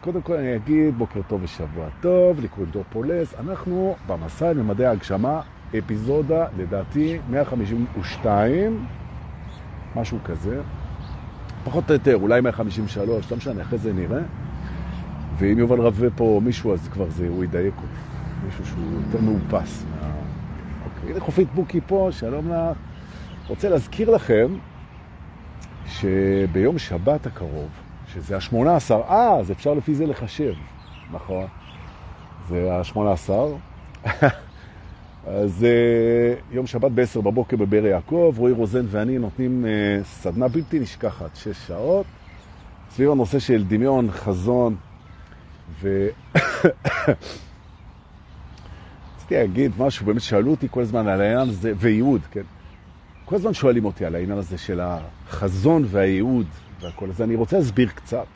קודם כל אני אגיד בוקר טוב ושבוע טוב, ליקוד דור פולס. אנחנו במסע למדעי ההגשמה, אפיזודה לדעתי 152, משהו כזה. פחות או יותר, אולי 153, לא משנה, אחרי זה נראה. ואם יובל רווה פה מישהו, אז כבר זה, הוא ידייק אותי. מישהו שהוא יותר מאופס. אוקיי, הנה חופית בוקי פה, שלום לך. רוצה להזכיר לכם שביום שבת הקרוב, שזה ה-18, אה, אז אפשר לפי זה לחשב, נכון? זה ה-18. אז uh, יום שבת ב-10 בבוקר בבר יעקב, רועי רוזן ואני נותנים uh, סדנה בלתי נשכחת, 6 שעות, סביב הנושא של דמיון, חזון, ו... רציתי להגיד משהו, באמת שאלו אותי כל הזמן על העניין הזה, וייעוד, כן? כל הזמן שואלים אותי על העניין הזה של החזון והייעוד והכל הזה. אני רוצה להסביר קצת.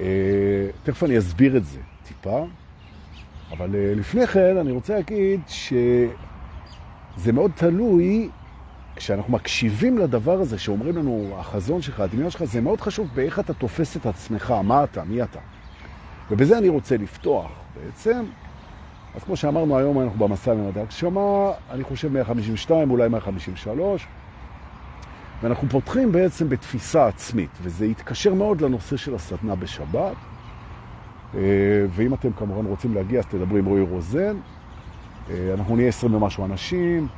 אה, תכף אני אסביר את זה טיפה, אבל אה, לפני כן אני רוצה להגיד שזה מאוד תלוי כשאנחנו מקשיבים לדבר הזה, שאומרים לנו, החזון שלך, הדמיון שלך, זה מאוד חשוב באיך אתה תופס את עצמך, מה אתה, מי אתה. ובזה אני רוצה לפתוח בעצם. אז כמו שאמרנו היום, אנחנו במסע למדע הגשמה, אני חושב 152, אולי 153, ואנחנו פותחים בעצם בתפיסה עצמית, וזה יתקשר מאוד לנושא של הסדנה בשבת. אה, ואם אתם כמובן רוצים להגיע, אז תדברו עם רועי רוזן. אה, אנחנו נהיה 20 ומשהו אנשים,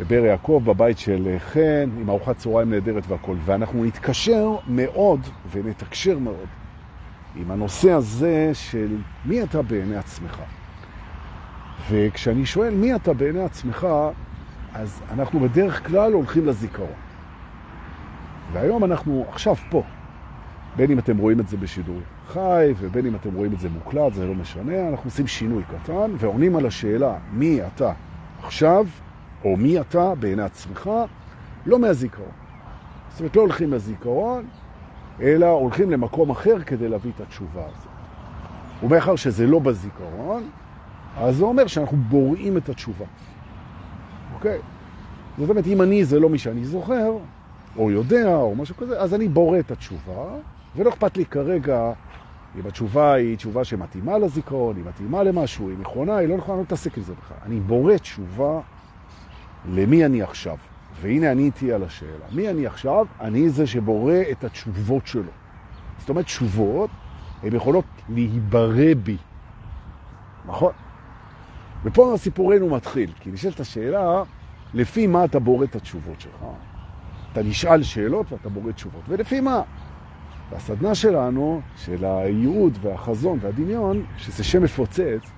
בבר יעקב, בבית של חן, עם ארוחת צהריים נהדרת והכל. ואנחנו נתקשר מאוד ונתקשר מאוד עם הנושא הזה של מי אתה בעיני עצמך. וכשאני שואל מי אתה בעיני עצמך, אז אנחנו בדרך כלל הולכים לזיכרון. והיום אנחנו עכשיו פה. בין אם אתם רואים את זה בשידור חי, ובין אם אתם רואים את זה מוקלט, זה לא משנה, אנחנו עושים שינוי קטן, ועונים על השאלה מי אתה עכשיו, או מי אתה בעיני עצמך, לא מהזיכרון. זאת אומרת, לא הולכים לזיכרון, אלא הולכים למקום אחר כדי להביא את התשובה הזאת. ומאחר שזה לא בזיכרון, אז זה אומר שאנחנו בוראים את התשובה. אוקיי? זאת אומרת, אם אני זה לא מי שאני זוכר, או יודע, או משהו כזה, אז אני בורא את התשובה, ולא אכפת לי כרגע אם התשובה היא תשובה שמתאימה לזיכרון, היא מתאימה למשהו, היא נכונה, היא לא נכונה, אני לא מתעסק עם זה בכלל. אני בורא תשובה למי אני עכשיו. והנה עניתי על השאלה. מי אני עכשיו? אני זה שבורא את התשובות שלו. זאת אומרת, תשובות, הן יכולות להיברא בי. נכון? ופה סיפורנו מתחיל, כי נשאלת השאלה, לפי מה אתה בורא את התשובות שלך? אתה נשאל שאלות ואתה בורא תשובות, ולפי מה? והסדנה שלנו, של הייעוד והחזון והדמיון, שזה שם מפוצץ,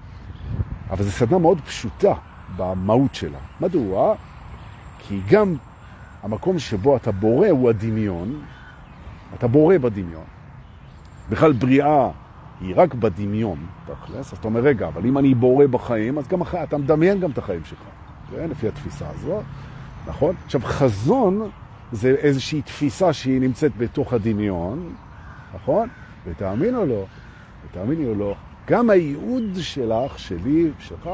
אבל זו סדנה מאוד פשוטה במהות שלה. מדוע? כי גם המקום שבו אתה בורא הוא הדמיון, אתה בורא בדמיון. בכלל בריאה היא רק בדמיון, תכלס, אז אתה אומר, רגע, אבל אם אני בורא בחיים, אז גם אחרי, אתה מדמיין גם את החיים שלך, כן? לפי התפיסה הזאת, נכון? עכשיו, חזון זה איזושהי תפיסה שהיא נמצאת בתוך הדמיון, נכון? ותאמין או לא, ותאמיני או לא, גם הייעוד שלך, שלי, שלך,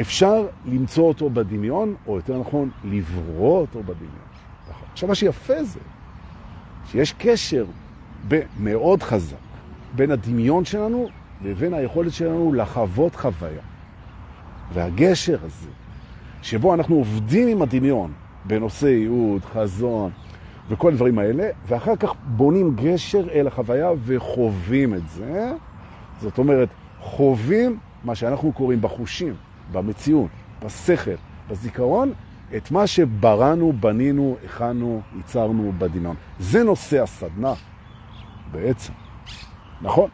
אפשר למצוא אותו בדמיון, או יותר נכון, לברוא אותו בדמיון. נכון. עכשיו, מה שיפה זה שיש קשר מאוד חזק בין הדמיון שלנו לבין היכולת שלנו לחוות חוויה. והגשר הזה, שבו אנחנו עובדים עם הדמיון בנושא ייעוד, חזון וכל הדברים האלה, ואחר כך בונים גשר אל החוויה וחווים את זה. זאת אומרת, חווים מה שאנחנו קוראים בחושים, במציאות, בשכל, בזיכרון, את מה שבראנו, בנינו, הכנו, ייצרנו בדמיון. זה נושא הסדנה בעצם. נכון?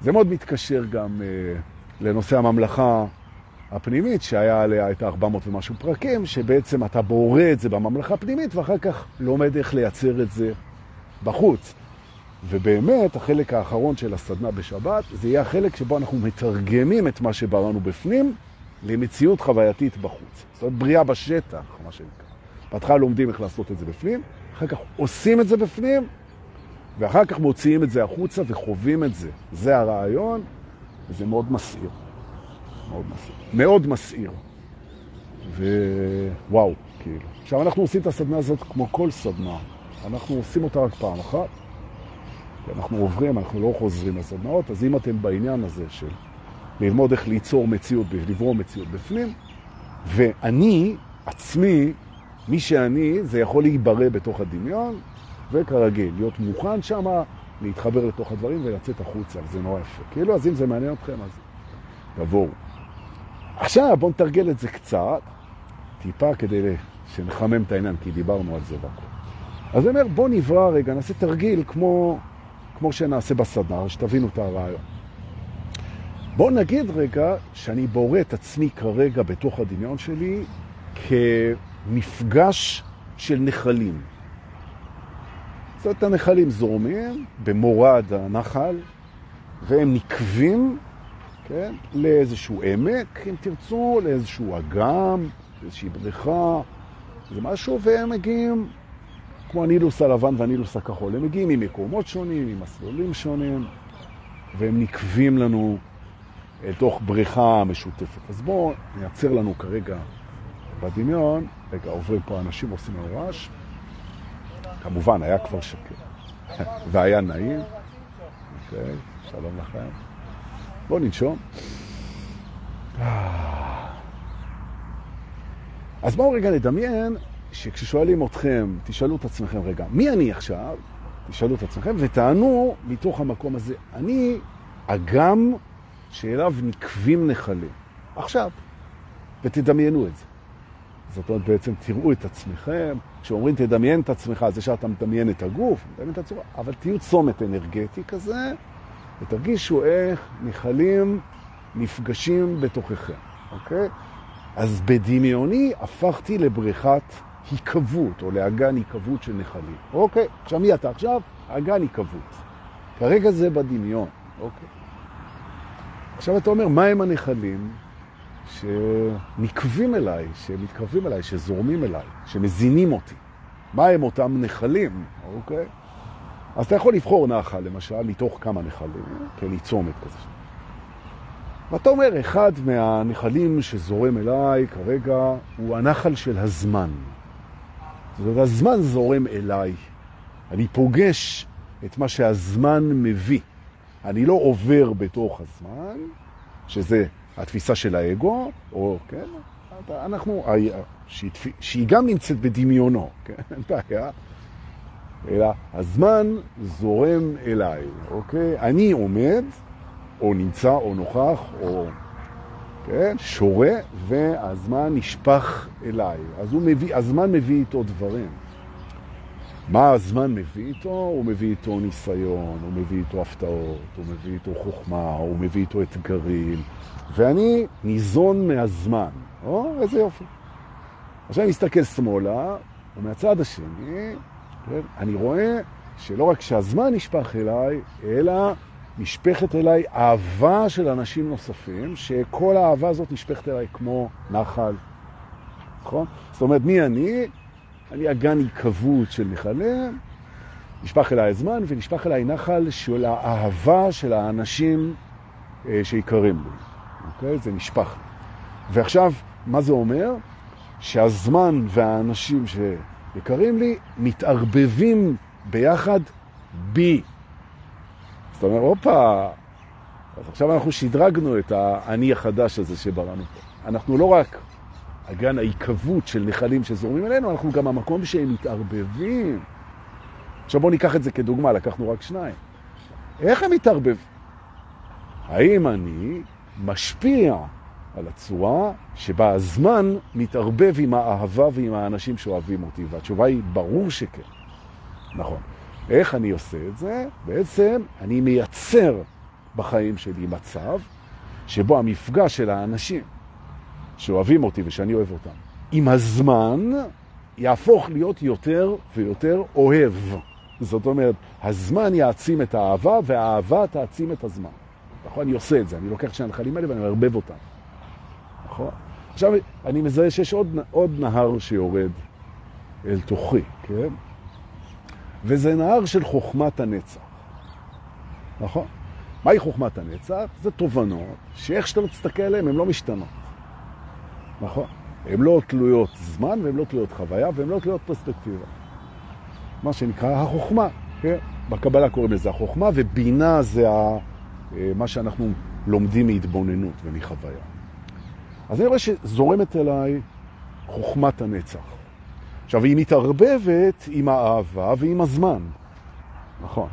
זה מאוד מתקשר גם אה, לנושא הממלכה הפנימית, שהיה עליה את ה-400 ומשהו פרקים, שבעצם אתה בורא את זה בממלכה הפנימית, ואחר כך לומד איך לייצר את זה בחוץ. ובאמת, החלק האחרון של הסדנה בשבת, זה יהיה החלק שבו אנחנו מתרגמים את מה שבראנו בפנים למציאות חווייתית בחוץ. זאת אומרת, בריאה בשטח, מה שנקרא. בהתחלה לומדים איך לעשות את זה בפנים, אחר כך עושים את זה בפנים, ואחר כך מוציאים את זה החוצה וחווים את זה. זה הרעיון, וזה מאוד מסעיר. מאוד מסעיר. מאוד מסעיר. ווואו, כאילו. עכשיו, אנחנו עושים את הסדנה הזאת כמו כל סדנה. אנחנו עושים אותה רק פעם אחת, כי אנחנו עוברים, אנחנו לא חוזרים לסדנאות, אז אם אתם בעניין הזה של ללמוד איך ליצור מציאות, לברוא מציאות בפנים, ואני עצמי, מי שאני, זה יכול להיברא בתוך הדמיון, וכרגיל, להיות מוכן שם, להתחבר לתוך הדברים ולצאת החוצה, זה נורא יפה. כאילו, אז אם זה מעניין אתכם, אז תבואו. עכשיו בואו נתרגל את זה קצת, טיפה כדי שנחמם את העניין, כי דיברנו על זה והכל. אז אני אומר, בואו נברא רגע, נעשה תרגיל כמו, כמו שנעשה בסדנר, שתבינו את הרעיון. בואו נגיד רגע שאני בורא את עצמי כרגע בתוך הדמיון שלי כמפגש של נחלים. זאת אומרת, הנחלים זורמים במורד הנחל, והם נקבים כן, לאיזשהו עמק, אם תרצו, לאיזשהו אגם, לאיזושהי בריכה, זה משהו, והם מגיעים, כמו הנילוס הלבן והנילוס הכחול, הם מגיעים ממקומות שונים, ממסלולים שונים, והם נקבים לנו אל תוך בריכה משותפת. אז בואו נייצר לנו כרגע בדמיון, רגע, עוברים פה אנשים, עושים לנו רעש. כמובן, היה כבר שקר, והיה נעים. אוקיי, שלום לכם. בואו ננשום. אז בואו רגע נדמיין שכששואלים אתכם, תשאלו את עצמכם רגע, מי אני עכשיו? תשאלו את עצמכם ותענו מתוך המקום הזה, אני אגם שאליו נקבים נחלים. עכשיו, ותדמיינו את זה. זאת אומרת, בעצם תראו את עצמכם, כשאומרים תדמיין את עצמך, זה שאתה מדמיין את הגוף, מדמיין את הצורה, אבל תהיו צומת אנרגטי כזה, ותרגישו איך נחלים נפגשים בתוככם, אוקיי? אז בדמיוני הפכתי לבריכת היקוות, או לאגן היקוות של נחלים. אוקיי, עכשיו מי אתה עכשיו? אגן היקוות. כרגע זה בדמיון, אוקיי. עכשיו אתה אומר, מה הם הנחלים שנקבים אליי, שמתקרבים אליי, שזורמים אליי, שמזינים אותי? מה הם אותם נחלים, אוקיי? אז אתה יכול לבחור נחל, למשל, מתוך כמה נחלים, כן, צומת כזה. ואתה אומר, אחד מהנחלים שזורם אליי כרגע הוא הנחל של הזמן. זאת אומרת, הזמן זורם אליי. אני פוגש את מה שהזמן מביא. אני לא עובר בתוך הזמן, שזה התפיסה של האגו, או, כן, אנחנו, שהיא, גם נמצאת בדמיונו, כן, בעיה, אלא הזמן זורם אליי, אוקיי? אני עומד, או נמצא, או נוכח, או כן, שורה, והזמן נשפך אליי. אז מביא, הזמן מביא איתו דברים. מה הזמן מביא איתו? הוא מביא איתו ניסיון, הוא מביא איתו הפתעות, הוא מביא איתו חוכמה, הוא מביא איתו אתגרים, ואני ניזון מהזמן. או, איזה יופי. עכשיו אני מסתכל שמאלה, ומהצד השני, כן, אני רואה שלא רק שהזמן נשפך אליי, אלא נשפכת אליי אהבה של אנשים נוספים, שכל האהבה הזאת נשפכת אליי כמו נחל. נכון? זאת אומרת, מי אני? אני אגן עיקבות של נחלים, נשפך אליי הזמן ונשפך אליי נחל של האהבה של האנשים אה, שיקרים לי. אוקיי? זה נשפך. ועכשיו, מה זה אומר? שהזמן והאנשים שיקרים לי מתערבבים ביחד בי. זאת אומרת, הופה, אז עכשיו אנחנו שדרגנו את האני החדש הזה שבראנו. אנחנו לא רק אגן העיקבות של נחלים שזורמים אלינו, אנחנו גם המקום שהם מתערבבים. עכשיו בואו ניקח את זה כדוגמה, לקחנו רק שניים. איך הם מתערבב? האם אני משפיע על הצורה שבה הזמן מתערבב עם האהבה ועם האנשים שאוהבים אותי? והתשובה היא ברור שכן. נכון. איך אני עושה את זה? בעצם אני מייצר בחיים שלי מצב שבו המפגש של האנשים שאוהבים אותי ושאני אוהב אותם, עם הזמן יהפוך להיות יותר ויותר אוהב. זאת אומרת, הזמן יעצים את האהבה והאהבה תעצים את הזמן. נכון? אני עושה את זה, אני לוקח את הנחלים האלה ואני מרבב אותם. נכון? עכשיו, אני מזהה שיש עוד, עוד נהר שיורד אל תוכי, כן? וזה נהר של חוכמת הנצח. נכון? מהי חוכמת הנצח? זה תובנות שאיך שאתה תסתכל עליהן, הן לא משתנות. נכון? הן לא תלויות זמן, והן לא תלויות חוויה, והן לא תלויות פרספקטיבה. מה שנקרא החוכמה, כן? בקבלה קוראים לזה החוכמה, ובינה זה ה, אה, מה שאנחנו לומדים מהתבוננות ומחוויה. אז אני רואה שזורמת אליי חוכמת הנצח. עכשיו, היא מתערבבת עם האהבה ועם הזמן. נכון.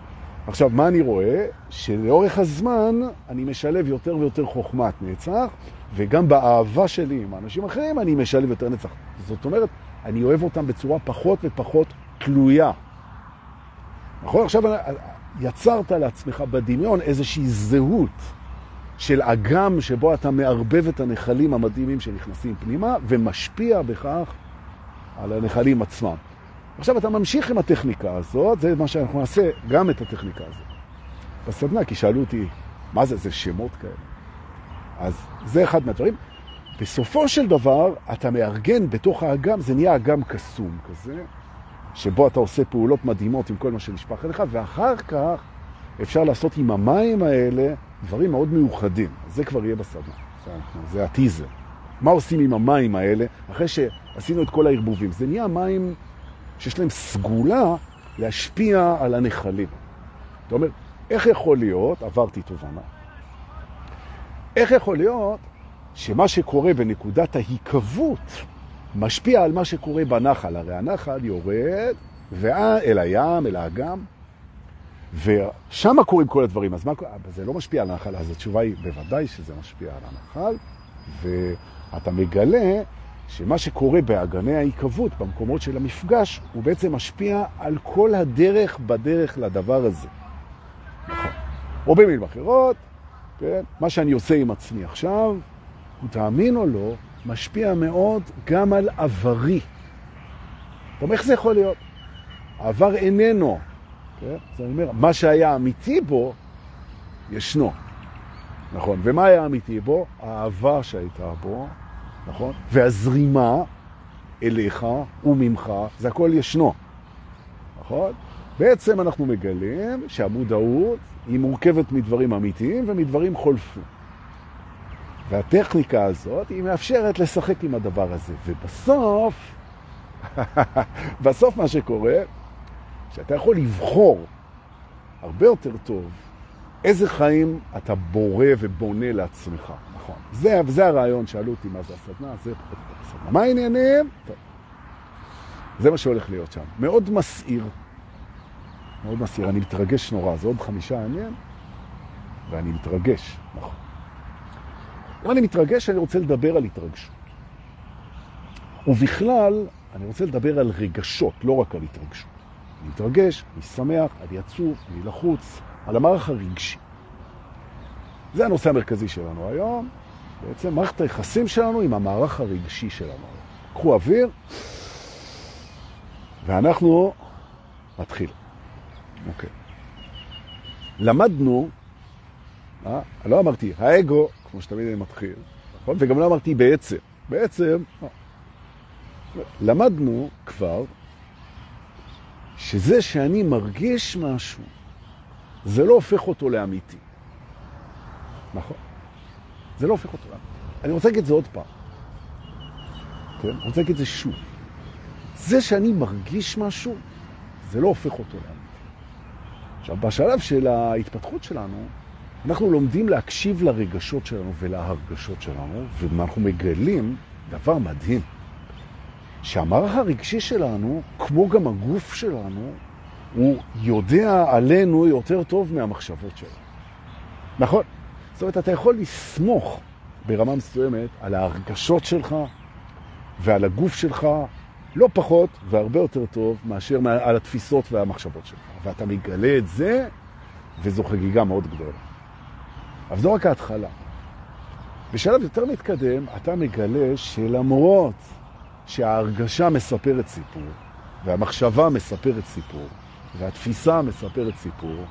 עכשיו, מה אני רואה? שלאורך הזמן אני משלב יותר ויותר חוכמת נצח, וגם באהבה שלי עם האנשים אחרים אני משלב יותר נצח. זאת אומרת, אני אוהב אותם בצורה פחות ופחות תלויה. נכון? עכשיו יצרת לעצמך בדמיון איזושהי זהות של אגם שבו אתה מערבב את הנחלים המדהימים שנכנסים פנימה ומשפיע בכך על הנחלים עצמם. עכשיו אתה ממשיך עם הטכניקה הזאת, זה מה שאנחנו נעשה, גם את הטכניקה הזאת. בסדנה, כי שאלו אותי, מה זה, זה שמות כאלה? אז זה אחד מהדברים. בסופו של דבר, אתה מארגן בתוך האגם, זה נהיה אגם קסום כזה, שבו אתה עושה פעולות מדהימות עם כל מה שנשפך אליך, ואחר כך אפשר לעשות עם המים האלה דברים מאוד מיוחדים. זה כבר יהיה בסדנה, זה, הטיזר. מה עושים עם המים האלה אחרי שעשינו את כל הערבובים? זה נהיה מים שיש להם סגולה להשפיע על הנחלים. אתה אומר, איך יכול להיות, עברתי תובנה, איך יכול להיות שמה שקורה בנקודת ההיקוות משפיע על מה שקורה בנחל? הרי הנחל יורד ואל הים, אל האגם, ושם קורים כל הדברים. אז מה, זה לא משפיע על הנחל, אז התשובה היא בוודאי שזה משפיע על הנחל, ואתה מגלה שמה שקורה באגני ההיקוות, במקומות של המפגש, הוא בעצם משפיע על כל הדרך בדרך לדבר הזה. נכון. או במילים אחרות, כן? מה שאני עושה עם עצמי עכשיו, הוא תאמין או לא, משפיע מאוד גם על עברי. זאת אומרת, איך זה יכול להיות? העבר איננו. כן? אז אני אומר, מה שהיה אמיתי בו, ישנו. נכון. ומה היה אמיתי בו? האהבה שהייתה בו, נכון? והזרימה אליך וממך, זה הכל ישנו, נכון? בעצם אנחנו מגלים שהמודעות היא מורכבת מדברים אמיתיים ומדברים חולפים. והטכניקה הזאת היא מאפשרת לשחק עם הדבר הזה. ובסוף, בסוף מה שקורה, שאתה יכול לבחור הרבה יותר טוב איזה חיים אתה בורא ובונה לעצמך. נכון. זה, זה הרעיון, שאלו אותי מה זה הסדנה, זה הסדנה. מה העניינים? טוב. זה מה שהולך להיות שם. מאוד מסעיר. מאוד מסעיר. אני מתרגש נורא. זה עוד חמישה ימים, ואני מתרגש. נכון. אם אני מתרגש, אני רוצה לדבר על התרגשות. ובכלל, אני רוצה לדבר על רגשות, לא רק על התרגשות. אני מתרגש, אני שמח, אני עצוב, אני לחוץ, על המערך הרגשי. זה הנושא המרכזי שלנו היום, בעצם מערכת היחסים שלנו עם המערך הרגשי שלנו. קחו אוויר, ואנחנו נתחיל. אוקיי. למדנו, אה? לא אמרתי האגו, כמו שתמיד אני מתחיל, נכון? וגם לא אמרתי בעצם. בעצם, לא. למדנו כבר שזה שאני מרגיש משהו, זה לא הופך אותו לאמיתי. נכון? זה לא הופך אותו לאמיתי. אני רוצה להגיד את זה עוד פעם. כן? אני רוצה להגיד את זה שוב. זה שאני מרגיש משהו, זה לא הופך אותו לאמיתי. עכשיו, בשלב של ההתפתחות שלנו, אנחנו לומדים להקשיב לרגשות שלנו ולהרגשות שלנו, ואנחנו מגלים דבר מדהים. שהמערך הרגשי שלנו, כמו גם הגוף שלנו, הוא יודע עלינו יותר טוב מהמחשבות שלנו. נכון? זאת אומרת, אתה יכול לסמוך ברמה מסוימת על ההרגשות שלך ועל הגוף שלך, לא פחות והרבה יותר טוב מאשר על התפיסות והמחשבות שלך. ואתה מגלה את זה, וזו חגיגה מאוד גדולה. אבל זו רק ההתחלה. בשלב יותר מתקדם, אתה מגלה שלמרות שההרגשה מספרת סיפור, והמחשבה מספרת סיפור, והתפיסה מספרת סיפור,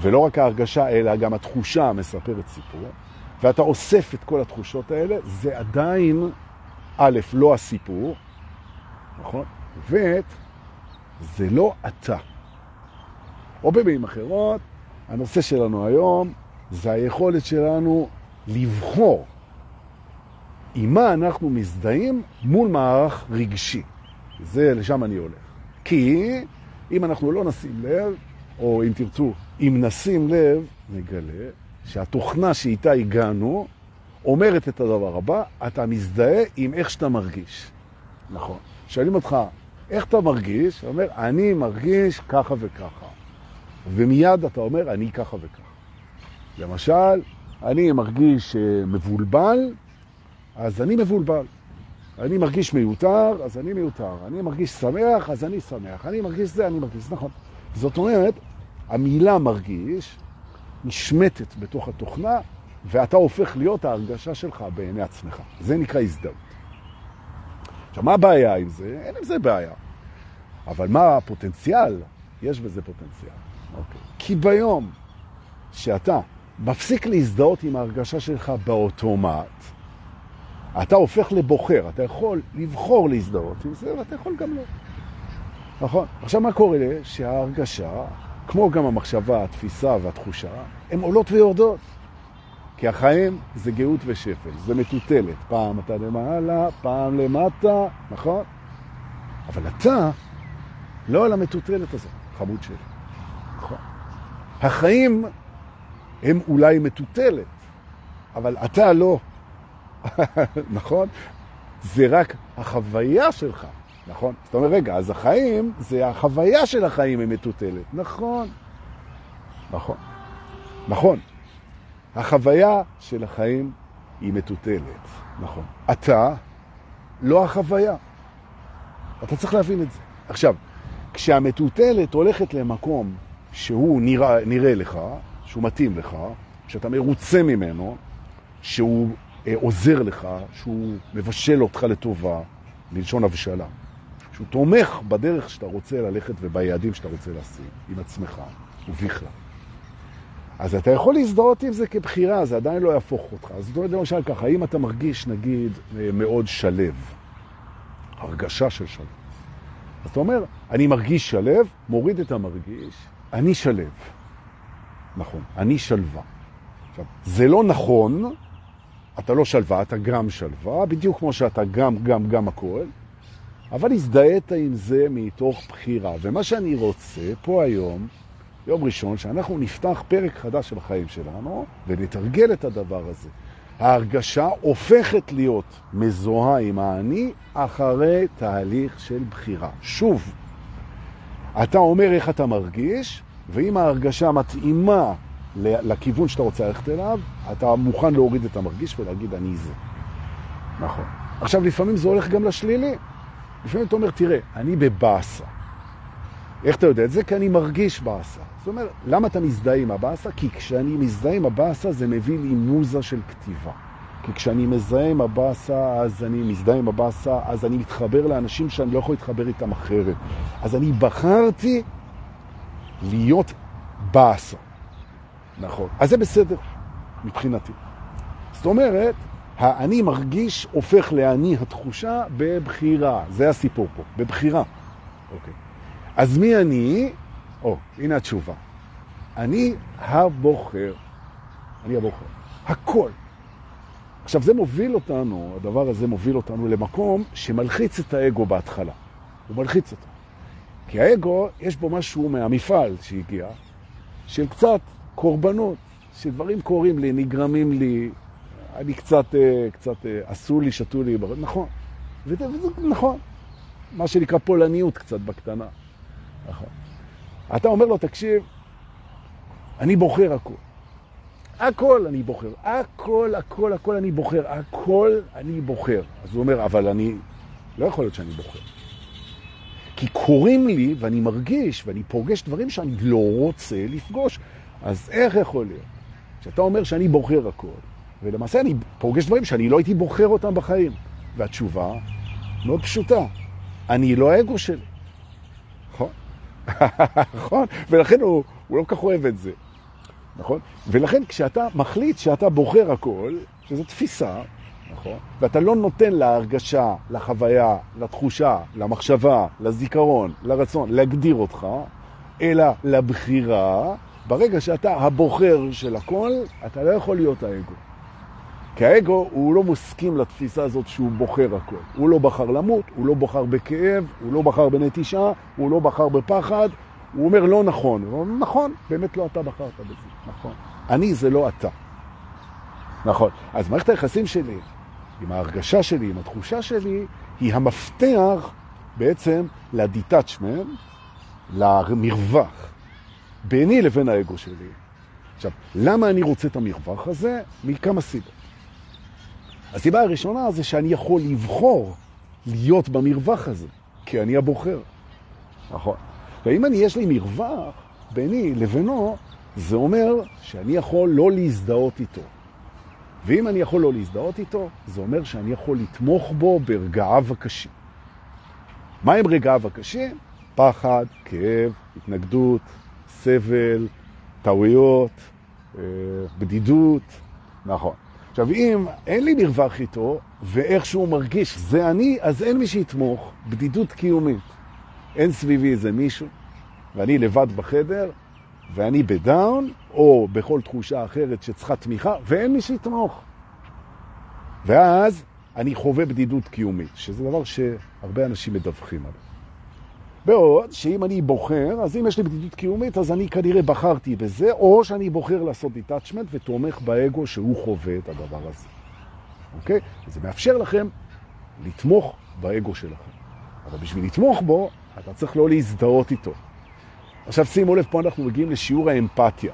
ולא רק ההרגשה, אלא גם התחושה מספרת סיפור, ואתה אוסף את כל התחושות האלה, זה עדיין, א', לא הסיפור, נכון? וב', זה לא אתה. או במילים אחרות, הנושא שלנו היום זה היכולת שלנו לבחור עם מה אנחנו מזדהים מול מערך רגשי. זה, לשם אני הולך. כי אם אנחנו לא נשים לב, או אם תרצו, אם נשים לב, נגלה שהתוכנה שאיתה הגענו אומרת את הדבר הבא, אתה מזדהה עם איך שאתה מרגיש. נכון. שואלים אותך, איך אתה מרגיש? אתה אומר, אני מרגיש ככה וככה. ומיד אתה אומר, אני ככה וככה. למשל, אני מרגיש אה, מבולבל, אז אני מבולבל. אני מרגיש מיותר, אז אני מיותר. אני מרגיש שמח, אז אני שמח. אני מרגיש זה, אני מרגיש, נכון. זאת אומרת, המילה מרגיש נשמטת בתוך התוכנה, ואתה הופך להיות ההרגשה שלך בעיני עצמך. זה נקרא הזדהות. עכשיו, מה הבעיה עם זה? אין עם זה בעיה. אבל מה הפוטנציאל? יש בזה פוטנציאל. אוקיי. כי ביום שאתה מפסיק להזדהות עם ההרגשה שלך באוטומט, אתה הופך לבוחר, אתה יכול לבחור להזדהות עם זה, ואתה יכול גם לא. נכון? עכשיו, מה קורה לי? שההרגשה, כמו גם המחשבה, התפיסה והתחושה, הן עולות ויורדות. כי החיים זה גאות ושפל, זה מטוטלת. פעם אתה למעלה, פעם למטה, נכון? אבל אתה לא על המטוטלת הזאת, חמוד שלי. נכון. החיים הם אולי מטוטלת, אבל אתה לא. נכון? זה רק החוויה שלך, נכון? זאת אומרת, רגע, אז החיים, זה החוויה של החיים היא מטוטלת. נכון. נכון. נכון. החוויה של החיים היא מטוטלת. נכון. אתה לא החוויה. אתה צריך להבין את זה. עכשיו, כשהמטוטלת הולכת למקום שהוא נראה, נראה לך, שהוא מתאים לך, שאתה מרוצה ממנו, שהוא עוזר לך, שהוא מבשל אותך לטובה, מלשון הבשלה, שהוא תומך בדרך שאתה רוצה ללכת וביעדים שאתה רוצה להשיג, עם עצמך ובכלל. אז אתה יכול להזדהות עם זה כבחירה, זה עדיין לא יהפוך אותך. אז זאת אומרת למשל ככה, אם אתה מרגיש, נגיד, אה, מאוד שלב, הרגשה של שלב, אז אתה אומר, אני מרגיש שלב, מוריד את המרגיש, אני שלב. נכון, אני שלווה. עכשיו, זה לא נכון, אתה לא שלווה, אתה גם שלווה, בדיוק כמו שאתה גם, גם, גם הכל, אבל הזדהית עם זה מתוך בחירה. ומה שאני רוצה פה היום, יום ראשון, שאנחנו נפתח פרק חדש של החיים שלנו ונתרגל את הדבר הזה. ההרגשה הופכת להיות מזוהה עם האני אחרי תהליך של בחירה. שוב, אתה אומר איך אתה מרגיש, ואם ההרגשה מתאימה לכיוון שאתה רוצה ללכת אליו, אתה מוכן להוריד את המרגיש ולהגיד אני זה. נכון. עכשיו, לפעמים זה הולך גם לשלילי. לפעמים אתה אומר, תראה, אני בבאסה. איך אתה יודע את זה? כי אני מרגיש באסה. זאת אומרת, למה אתה מזדהה עם הבאסה? כי כשאני מזדהה עם הבאסה זה מביא לי מוזה של כתיבה. כי כשאני מזהה עם הבאסה, אז אני מזדהה עם הבאסה, אז אני מתחבר לאנשים שאני לא יכול להתחבר איתם אחרת. אז אני בחרתי להיות באסה. נכון. אז זה בסדר, מבחינתי. זאת אומרת, האני מרגיש הופך לאני התחושה בבחירה. זה הסיפור פה, בבחירה. אוקיי. אז מי אני? או, הנה התשובה. אני הבוחר. אני הבוחר. הכל. עכשיו, זה מוביל אותנו, הדבר הזה מוביל אותנו למקום שמלחיץ את האגו בהתחלה. הוא מלחיץ אותו. כי האגו, יש בו משהו מהמפעל שהגיע, של קצת קורבנות, שדברים קורים לי, נגרמים לי, אני קצת, אה, קצת אה, עשו לי, שתו לי, נכון. וזה, וזה נכון. מה שנקרא פולניות קצת בקטנה. נכון. אתה אומר לו, תקשיב, אני בוחר הכל. הכל אני בוחר. הכל, הכל, הכל אני בוחר. הכל אני בוחר. אז הוא אומר, אבל אני, לא יכול להיות שאני בוחר. כי קוראים לי ואני מרגיש ואני פוגש דברים שאני לא רוצה לפגוש. אז איך יכול להיות? שאתה אומר שאני בוחר הכל, ולמעשה אני פוגש דברים שאני לא הייתי בוחר אותם בחיים. והתשובה מאוד פשוטה, אני לא האגו שלי. נכון? נכון? ולכן הוא, הוא לא כך אוהב את זה. נכון? ולכן כשאתה מחליט שאתה בוחר הכל, שזו תפיסה, נכון? ואתה לא נותן להרגשה, לחוויה, לתחושה, למחשבה, לזיכרון, לרצון, להגדיר אותך, אלא לבחירה, ברגע שאתה הבוחר של הכל, אתה לא יכול להיות האגו. כי האגו הוא לא מוסכים לתפיסה הזאת שהוא בוחר הכל. הוא לא בחר למות, הוא לא בחר בכאב, הוא לא בחר בנטישה, הוא לא בחר בפחד, הוא אומר לא נכון. הוא אומר, נכון, באמת לא אתה בחרת בזה, נכון. אני זה לא אתה. נכון. אז מערכת היחסים שלי, עם ההרגשה שלי, עם התחושה שלי, היא המפתח בעצם לדיטאצ'מנט, למרווח, ביני לבין האגו שלי. עכשיו, למה אני רוצה את המרווח הזה? מכמה סיבות. הסיבה הראשונה זה שאני יכול לבחור להיות במרווח הזה, כי אני הבוחר. נכון. ואם אני, יש לי מרווח ביני לבינו, זה אומר שאני יכול לא להזדהות איתו. ואם אני יכול לא להזדהות איתו, זה אומר שאני יכול לתמוך בו ברגעיו הקשים. מה הם רגעיו הקשים? פחד, כאב, התנגדות, סבל, טעויות, אה, בדידות, נכון. עכשיו, אם אין לי מרווח איתו, ואיך שהוא מרגיש, זה אני, אז אין מי שיתמוך, בדידות קיומית. אין סביבי איזה מישהו, ואני לבד בחדר, ואני בדאון, או בכל תחושה אחרת שצריכה תמיכה, ואין מי שיתמוך. ואז אני חווה בדידות קיומית, שזה דבר שהרבה אנשים מדווחים עליו. בעוד שאם אני בוחר, אז אם יש לי בדידות קיומית, אז אני כנראה בחרתי בזה, או שאני בוחר לעשות דיטאצ'מנט ותומך באגו שהוא חווה את הדבר הזה. אוקיי? זה מאפשר לכם לתמוך באגו שלכם. אבל בשביל לתמוך בו, אתה צריך לא להזדהות איתו. עכשיו שימו לב, פה אנחנו מגיעים לשיעור האמפתיה.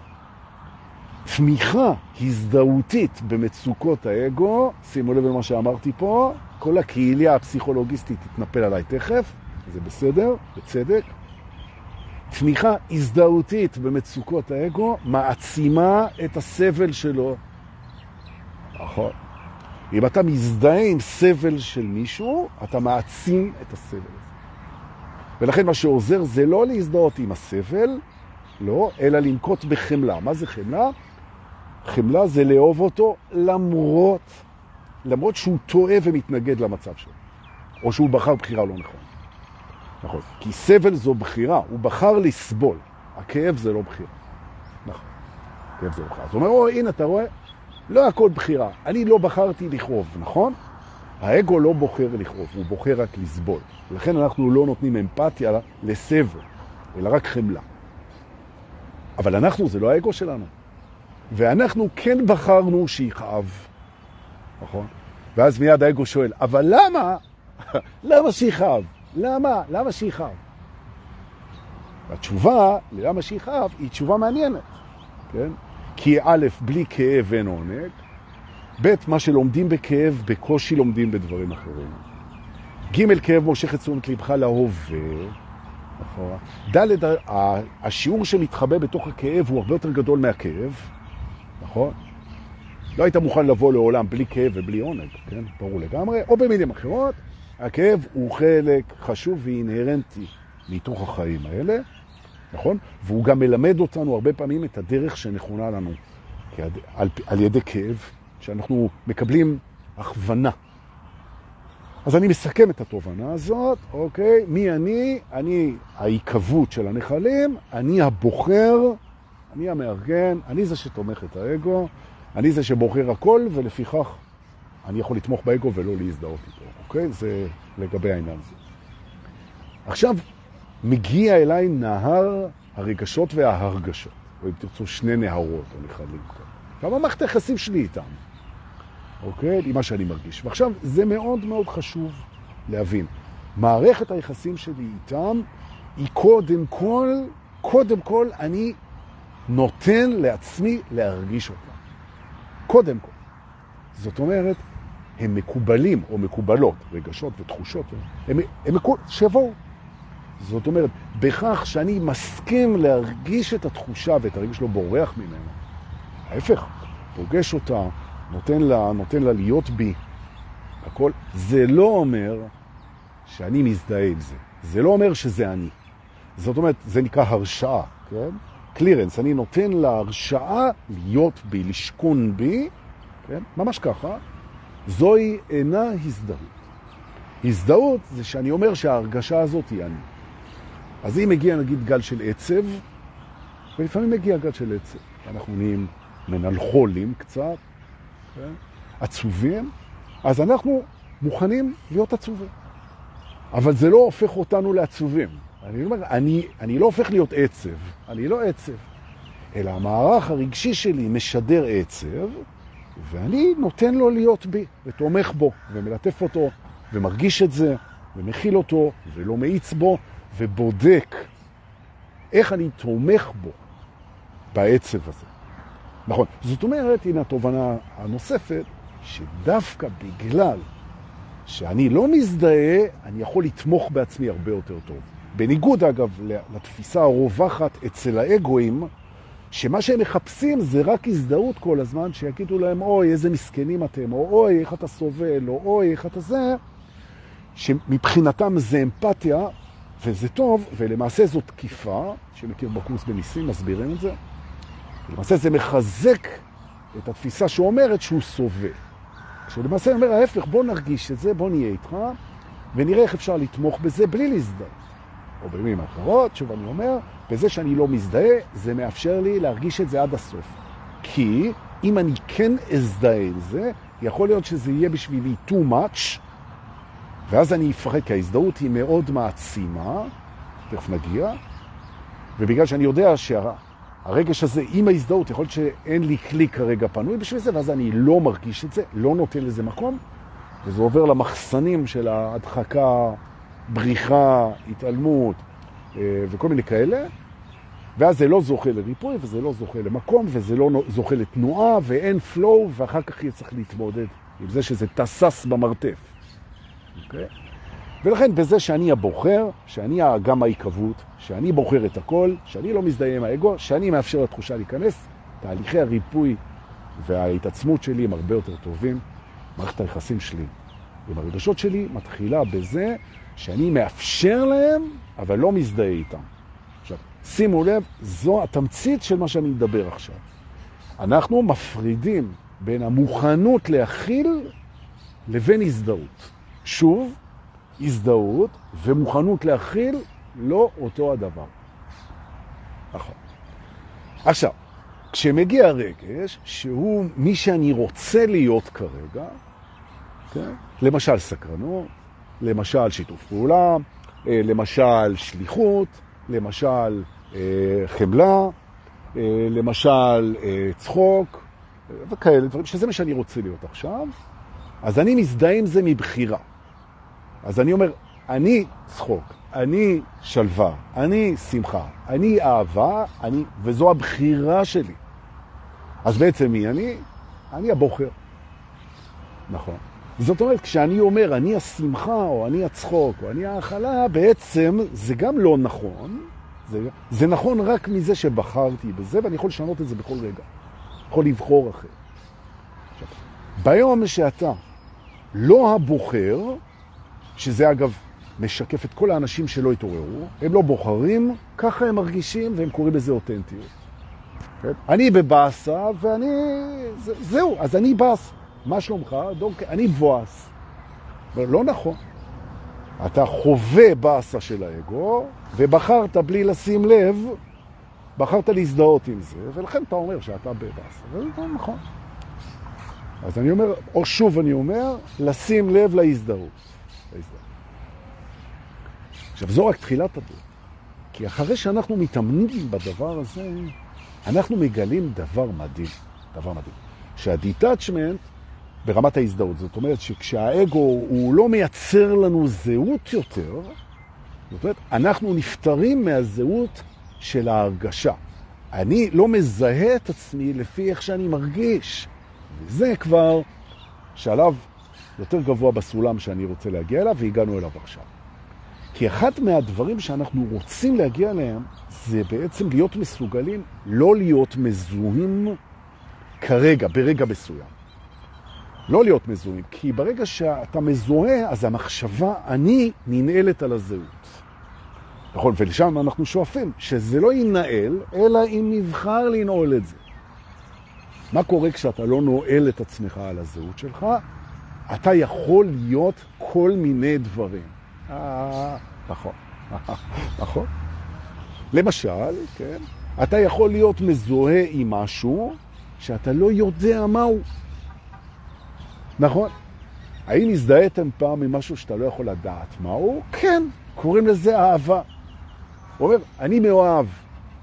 תמיכה הזדהותית במצוקות האגו, שימו לב למה שאמרתי פה, כל הקהיליה הפסיכולוגיסטית תתנפל עליי תכף, זה בסדר, בצדק. תמיכה הזדהותית במצוקות האגו מעצימה את הסבל שלו. נכון. אם אתה מזדהה עם סבל של מישהו, אתה מעצים את הסבל הזה. ולכן מה שעוזר זה לא להזדהות עם הסבל, לא, אלא לנקוט בחמלה. מה זה חמלה? חמלה זה לאהוב אותו למרות, למרות שהוא טועה ומתנגד למצב שלו, או שהוא בחר בחירה לא נכון. נכון. כי סבל זו בחירה, הוא בחר לסבול. הכאב זה לא בחירה. נכון. כאב זה לא בחירה. אז הוא אומר, או, הנה, אתה רואה? לא הכל בחירה. אני לא בחרתי לכאוב, נכון? האגו לא בוחר לכאוב, הוא בוחר רק לסבול. לכן אנחנו לא נותנים אמפתיה לסבל, אלא רק חמלה. אבל אנחנו, זה לא האגו שלנו. ואנחנו כן בחרנו שיכאב, נכון? ואז מיד האגו שואל, אבל למה? למה שיכאב? למה? למה שיכאב? התשובה ללמה שיכאב היא תשובה מעניינת, כן? כי א', בלי כאב אין עונג, ב', מה שלומדים בכאב, בקושי לומדים בדברים אחרים. ג', כאב מושך את תשומת לבך להווה, נכון? ד', השיעור שמתחבא בתוך הכאב הוא הרבה יותר גדול מהכאב, נכון? לא היית מוכן לבוא לעולם בלי כאב ובלי עונג, כן? ברור לגמרי. או במילים אחרות, הכאב הוא חלק חשוב ואינהרנטי מתוך החיים האלה, נכון? והוא גם מלמד אותנו הרבה פעמים את הדרך שנכונה לנו על, על ידי כאב, שאנחנו מקבלים הכוונה. אז אני מסכם את התובנה הזאת, אוקיי? מי אני? אני העיקבות של הנחלים, אני הבוחר, אני המארגן, אני זה שתומך את האגו, אני זה שבוחר הכל, ולפיכך אני יכול לתמוך באגו ולא להזדהות איתו, אוקיי? זה לגבי העניין הזה. עכשיו, מגיע אליי נהר הרגשות וההרגשות, או אם תרצו שני נהרות או נחלים כאלה. כמה מערכת היחסים שלי איתם, אוקיי? עם מה שאני מרגיש. ועכשיו, זה מאוד מאוד חשוב להבין. מערכת היחסים שלי איתם היא קודם כל, קודם כל אני נותן לעצמי להרגיש אותה. קודם כל. זאת אומרת, הם מקובלים או מקובלות, רגשות ותחושות, הם, הם מקוב... שיבואו. זאת אומרת, בכך שאני מסכים להרגיש את התחושה ואת הרגש לא בורח ממנו, ההפך, פוגש אותה, נותן לה, נותן לה להיות בי, הכל, זה לא אומר שאני מזדהה עם זה. זה לא אומר שזה אני. זאת אומרת, זה נקרא הרשאה, כן? קלירנס, אני נותן לה הרשאה להיות בי, לשכון בי, כן? ממש ככה, זוהי אינה הזדהות. הזדהות זה שאני אומר שההרגשה הזאת היא אני. אז אם מגיע נגיד גל של עצב, ולפעמים מגיע גל של עצב, אנחנו נהיים מנלחולים קצת, כן? עצובים, אז אנחנו מוכנים להיות עצובים. אבל זה לא הופך אותנו לעצובים. אני אומר, אני, אני לא הופך להיות עצב, אני לא עצב, אלא המערך הרגשי שלי משדר עצב, ואני נותן לו להיות בי, ותומך בו, ומלטף אותו, ומרגיש את זה, ומכיל אותו, ולא מאיץ בו, ובודק איך אני תומך בו בעצב הזה. נכון. זאת אומרת, הנה התובנה הנוספת, שדווקא בגלל שאני לא מזדהה, אני יכול לתמוך בעצמי הרבה יותר טוב. בניגוד, אגב, לתפיסה הרווחת אצל האגואים, שמה שהם מחפשים זה רק הזדהות כל הזמן, שיגידו להם, אוי, איזה מסכנים אתם, או אוי, איך אתה סובל, או אוי, איך אתה זה, שמבחינתם זה אמפתיה, וזה טוב, ולמעשה זאת תקיפה, שמכיר בקורס בניסים, מסבירים את זה. למעשה זה מחזק את התפיסה שאומרת שהוא סובל. כשלמעשה אומר ההפך, בוא נרגיש את זה, בוא נהיה איתך, ונראה איך אפשר לתמוך בזה בלי להזדהות. או במילים אחרות, שוב אני אומר, בזה שאני לא מזדהה, זה מאפשר לי להרגיש את זה עד הסוף. כי אם אני כן אזדהה עם זה, יכול להיות שזה יהיה בשבילי too much, ואז אני אפחד, כי ההזדהות היא מאוד מעצימה, תכף נגיע, ובגלל שאני יודע שהרגש הזה עם ההזדהות, יכול להיות שאין לי כלי כרגע פנוי בשביל זה, ואז אני לא מרגיש את זה, לא נותן לזה מקום, וזה עובר למחסנים של ההדחקה, בריחה, התעלמות אה, וכל מיני כאלה, ואז זה לא זוכה לריפוי, וזה לא זוכה למקום, וזה לא זוכה לתנועה, ואין פלואו, ואחר כך יהיה צריך להתמודד עם זה שזה תסס במרתף. אוקיי? ולכן בזה שאני הבוחר, שאני גם העיקבות, שאני בוחר את הכל, שאני לא מזדהה עם האגו, שאני מאפשר לתחושה להיכנס, תהליכי הריפוי וההתעצמות שלי הם הרבה יותר טובים. מערכת היחסים שלי עם הרגשות שלי מתחילה בזה שאני מאפשר להם, אבל לא מזדהה איתם. שימו לב, זו התמצית של מה שאני מדבר עכשיו. אנחנו מפרידים בין המוכנות להכיל לבין הזדהות. שוב, הזדהות ומוכנות להכיל לא אותו הדבר. נכון. עכשיו, כשמגיע הרגש, שהוא מי שאני רוצה להיות כרגע, כן? למשל סקרנות, למשל שיתוף פעולה, אה, למשל שליחות, למשל אה, חמלה, אה, למשל צחוק, וכאלה דברים, שזה מה שאני רוצה להיות עכשיו, אז אני מזדהה עם זה מבחירה. אז אני אומר, אני צחוק, אני שלווה, אני שמחה, אני אהבה, אני, וזו הבחירה שלי. אז בעצם מי אני? אני הבוחר. נכון. זאת אומרת, כשאני אומר אני השמחה, או אני הצחוק, או אני האכלה, בעצם זה גם לא נכון. זה, זה נכון רק מזה שבחרתי בזה, ואני יכול לשנות את זה בכל רגע. יכול לבחור אחר. ביום שאתה לא הבוחר, שזה אגב משקף את כל האנשים שלא התעוררו, הם לא בוחרים, ככה הם מרגישים והם קוראים לזה אותנטיות. כן? אני בבאסה ואני... זה, זהו, אז אני באס. מה שלומך? דוק, אני בואס. לא נכון. אתה חווה באסה של האגו, ובחרת בלי לשים לב, בחרת להזדהות עם זה, ולכן אתה אומר שאתה בבאסה. זה לא נכון. אז אני אומר, או שוב אני אומר, לשים לב להזדהות. להזדהות. עכשיו, זו רק תחילת הדרך. כי אחרי שאנחנו מתאמנים בדבר הזה, אנחנו מגלים דבר מדהים. דבר מדהים. שהדיטאצ'מנט ברמת ההזדהות. זאת אומרת שכשהאגו הוא לא מייצר לנו זהות יותר, זאת אומרת, אנחנו נפטרים מהזהות של ההרגשה. אני לא מזהה את עצמי לפי איך שאני מרגיש. וזה כבר שלב יותר גבוה בסולם שאני רוצה להגיע אליו, והגענו אליו עכשיו. כי אחד מהדברים שאנחנו רוצים להגיע אליהם, זה בעצם להיות מסוגלים לא להיות מזוהים כרגע, ברגע מסוים. לא להיות מזוהים, כי ברגע שאתה מזוהה, אז המחשבה אני ננעלת על הזהות. נכון, ולשם אנחנו שואפים, שזה לא ינעל, אלא אם נבחר לנעול את זה. מה קורה כשאתה לא נועל את עצמך על הזהות שלך? אתה יכול להיות כל מיני דברים. אה, נכון, נכון. למשל, כן, אתה יכול להיות מזוהה עם משהו שאתה לא יודע מהו. נכון. האם הזדהיתם פעם עם משהו שאתה לא יכול לדעת מהו? כן, קוראים לזה אהבה. הוא אומר, אני מאוהב.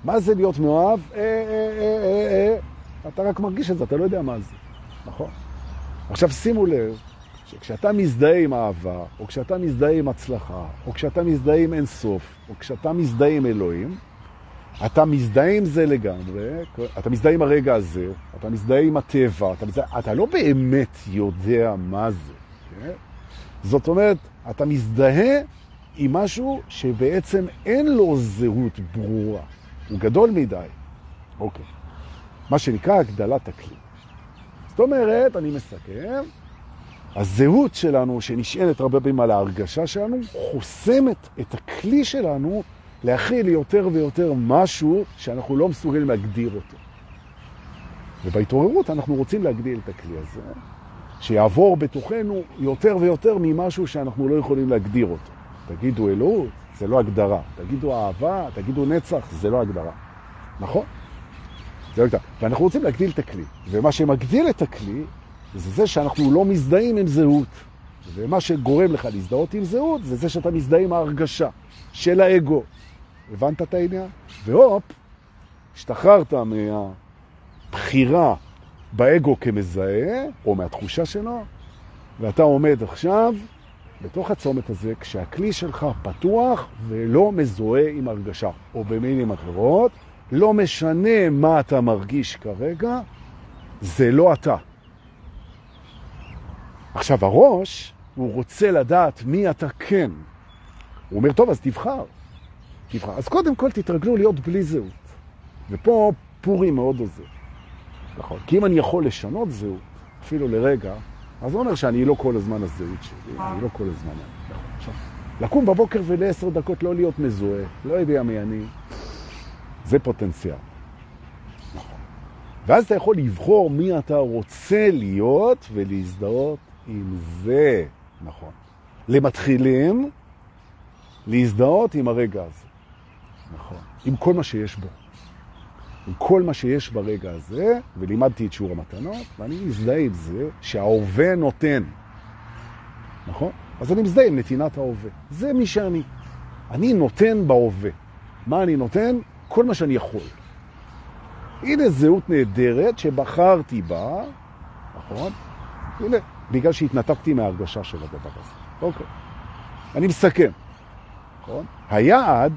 מה זה להיות מאוהב? אה, אה, אה, אה, אה. אתה רק מרגיש את זה, אתה לא יודע מה זה. נכון? עכשיו שימו לב, שכשאתה מזדהה עם אהבה, או כשאתה מזדהה עם הצלחה, או כשאתה מזדהה עם אינסוף, או כשאתה מזדהה עם אלוהים, אתה מזדהה עם זה לגמרי, אתה מזדהה עם הרגע הזה, אתה מזדהה עם הטבע, אתה, מזדהה, אתה לא באמת יודע מה זה. כן? זאת אומרת, אתה מזדהה עם משהו שבעצם אין לו זהות ברורה. הוא גדול מדי. אוקיי. מה שנקרא הגדלת הכלי. זאת אומרת, אני מסכם, הזהות שלנו, שנשענת הרבה פעמים על ההרגשה שלנו, חוסמת את הכלי שלנו להכיל יותר ויותר משהו שאנחנו לא מסוגלים להגדיר אותו. ובהתעוררות אנחנו רוצים להגדיל את הכלי הזה, שיעבור בתוכנו יותר ויותר ממשהו שאנחנו לא יכולים להגדיר אותו. תגידו אלוהות, זה לא הגדרה. תגידו אהבה, תגידו נצח, זה לא הגדרה. נכון? זה לא הגדרה. ואנחנו רוצים להגדיל את הכלי. ומה שמגדיל את הכלי זה זה שאנחנו לא מזדהים עם זהות. ומה שגורם לך להזדהות עם זהות זה זה שאתה מזדהה עם ההרגשה של האגו. הבנת את העניין? והופ, השתחררת מהבחירה באגו כמזהה, או מהתחושה שלו, ואתה עומד עכשיו בתוך הצומת הזה, כשהכלי שלך פתוח ולא מזוהה עם הרגשה, או במילים אחרות, לא משנה מה אתה מרגיש כרגע, זה לא אתה. עכשיו, הראש, הוא רוצה לדעת מי אתה כן. הוא אומר, טוב, אז תבחר. תבחר. אז קודם כל תתרגלו להיות בלי זהות. ופה פורי מאוד עוזר. נכון. כי אם אני יכול לשנות זהות, אפילו לרגע, אז זה אומר שאני לא כל הזמן הזהות שלי, אני לא כל הזמן... נכון. עכשיו, לקום בבוקר ולעשר דקות לא להיות מזוהה, לא יודע מי אני, זה פוטנציאל. נכון. ואז אתה יכול לבחור מי אתה רוצה להיות ולהזדהות עם זה. נכון. למתחילים, להזדהות עם הרגע הזה. נכון. עם כל מה שיש בו. עם כל מה שיש ברגע הזה, ולימדתי את שיעור המתנות, ואני מזדהה עם זה שההווה נותן. נכון? אז אני מזדהה עם נתינת ההווה. זה מי שאני. אני נותן בהווה. מה אני נותן? כל מה שאני יכול. הנה זהות נהדרת שבחרתי בה, נכון? הנה, בגלל שהתנתקתי מההרגשה של הדבר הזה. אוקיי. אני מסכם. נכון? היעד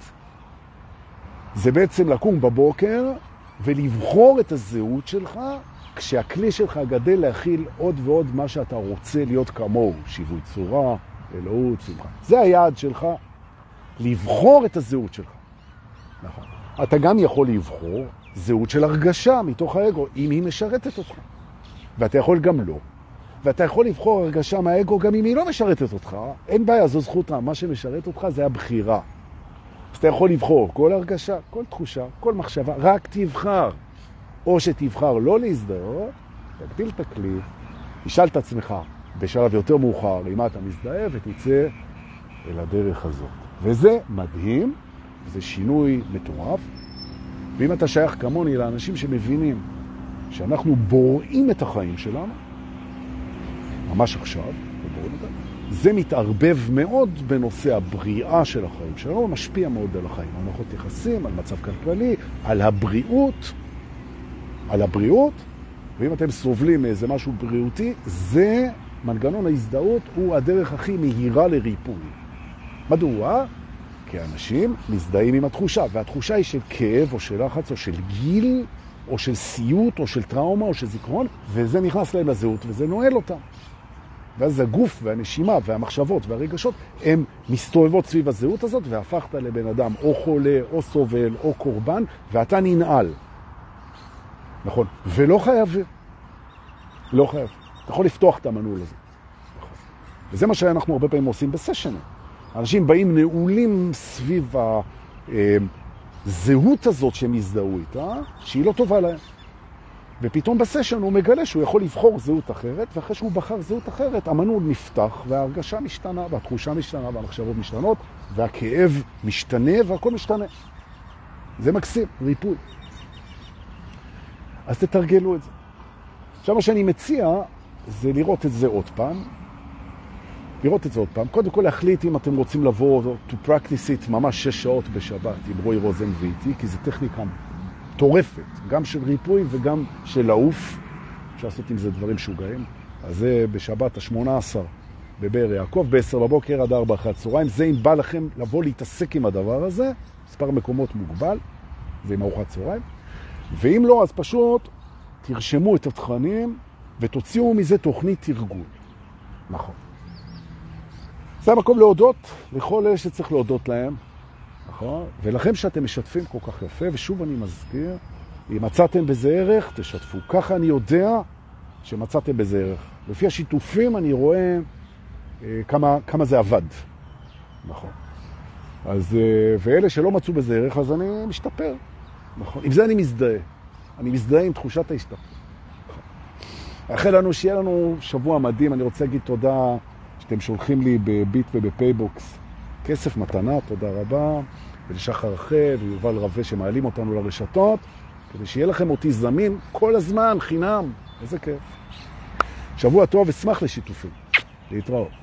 זה בעצם לקום בבוקר ולבחור את הזהות שלך כשהכלי שלך גדל להכיל עוד ועוד מה שאתה רוצה להיות כמוהו, שיווי צורה, אלוהות, שמחה. זה היעד שלך, לבחור את הזהות שלך. נכון. אתה גם יכול לבחור זהות של הרגשה מתוך האגו, אם היא משרתת אותך. ואתה יכול גם לא. ואתה יכול לבחור הרגשה מהאגו גם אם היא לא משרתת אותך, אין בעיה, זו זכותה. מה שמשרת אותך זה הבחירה. אז אתה יכול לבחור כל הרגשה, כל תחושה, כל מחשבה, רק תבחר. או שתבחר לא להזדהות, תגדיל את הכלי, תשאל את עצמך בשלב יותר מאוחר אם אתה מזדהה ותצא אל הדרך הזאת. וזה מדהים, זה שינוי מטורף. ואם אתה שייך כמוני לאנשים שמבינים שאנחנו בוראים את החיים שלנו, ממש עכשיו, ובוראים אותם, זה מתערבב מאוד בנושא הבריאה של החיים שלנו, משפיע מאוד על החיים, על מערכות יחסים, על מצב כלכלי, על הבריאות, על הבריאות, ואם אתם סובלים מאיזה משהו בריאותי, זה, מנגנון ההזדהות, הוא הדרך הכי מהירה לריפוי. מדוע? כי אנשים מזדהים עם התחושה, והתחושה היא של כאב או של לחץ או של גיל או של סיוט או של טראומה או של זיכרון, וזה נכנס להם לזהות וזה נועל אותם. ואז הגוף והנשימה והמחשבות והרגשות, הן מסתובבות סביב הזהות הזאת, והפכת לבן אדם או חולה, או סובל, או קורבן, ואתה ננעל. נכון. ולא חייב. לא חייב. אתה יכול לפתוח את המנעול הזה. נכון. וזה מה שאנחנו הרבה פעמים עושים בסשנים. אנשים באים נעולים סביב הזהות הזאת שהם הזדהו איתה, שהיא לא טובה להם. ופתאום בסשן הוא מגלה שהוא יכול לבחור זהות אחרת, ואחרי שהוא בחר זהות אחרת, המנעול נפתח, וההרגשה משתנה, והתחושה משתנה, והמחשבות משתנות, והכאב משתנה, והכל משתנה. זה מקסים, ריפוי. אז תתרגלו את זה. עכשיו מה שאני מציע זה לראות את זה עוד פעם, לראות את זה עוד פעם. קודם כל להחליט אם אתם רוצים לבוא to practice it ממש שש שעות בשבת עם רועי רוזן ואיתי, כי זו טכניקה מטורפת, גם של ריפוי וגם של לעוף. אפשר לעשות עם זה דברים שוגעים. אז זה בשבת ה-18 בבאר יעקב, ב-10 בבוקר עד 4 אחרי הצהריים. זה אם בא לכם לבוא להתעסק עם הדבר הזה, מספר מקומות מוגבל, זה עם ארוחת צהריים. ואם לא, אז פשוט תרשמו את התכנים ותוציאו מזה תוכנית תרגול. נכון. זה המקום להודות לכל אלה שצריך להודות להם, נכון? ולכם שאתם משתפים כל כך יפה, ושוב אני מזכיר, אם מצאתם בזה ערך, תשתפו. ככה אני יודע שמצאתם בזה ערך. לפי השיתופים אני רואה אה, כמה, כמה זה עבד. נכון. אז, אה, ואלה שלא מצאו בזה ערך, אז אני משתפר. נכון. עם זה אני מזדהה. אני מזדהה עם תחושת ההשתפר. אחרי לנו שיהיה לנו שבוע מדהים. אני רוצה להגיד תודה שאתם שולחים לי בביט ובפייבוקס כסף מתנה, תודה רבה. ולשחר אחר ויובל רווה שמעלים אותנו לרשתות, כדי שיהיה לכם אותי זמין כל הזמן, חינם. איזה כיף. שבוע טוב, אשמח לשיתופים. להתראות.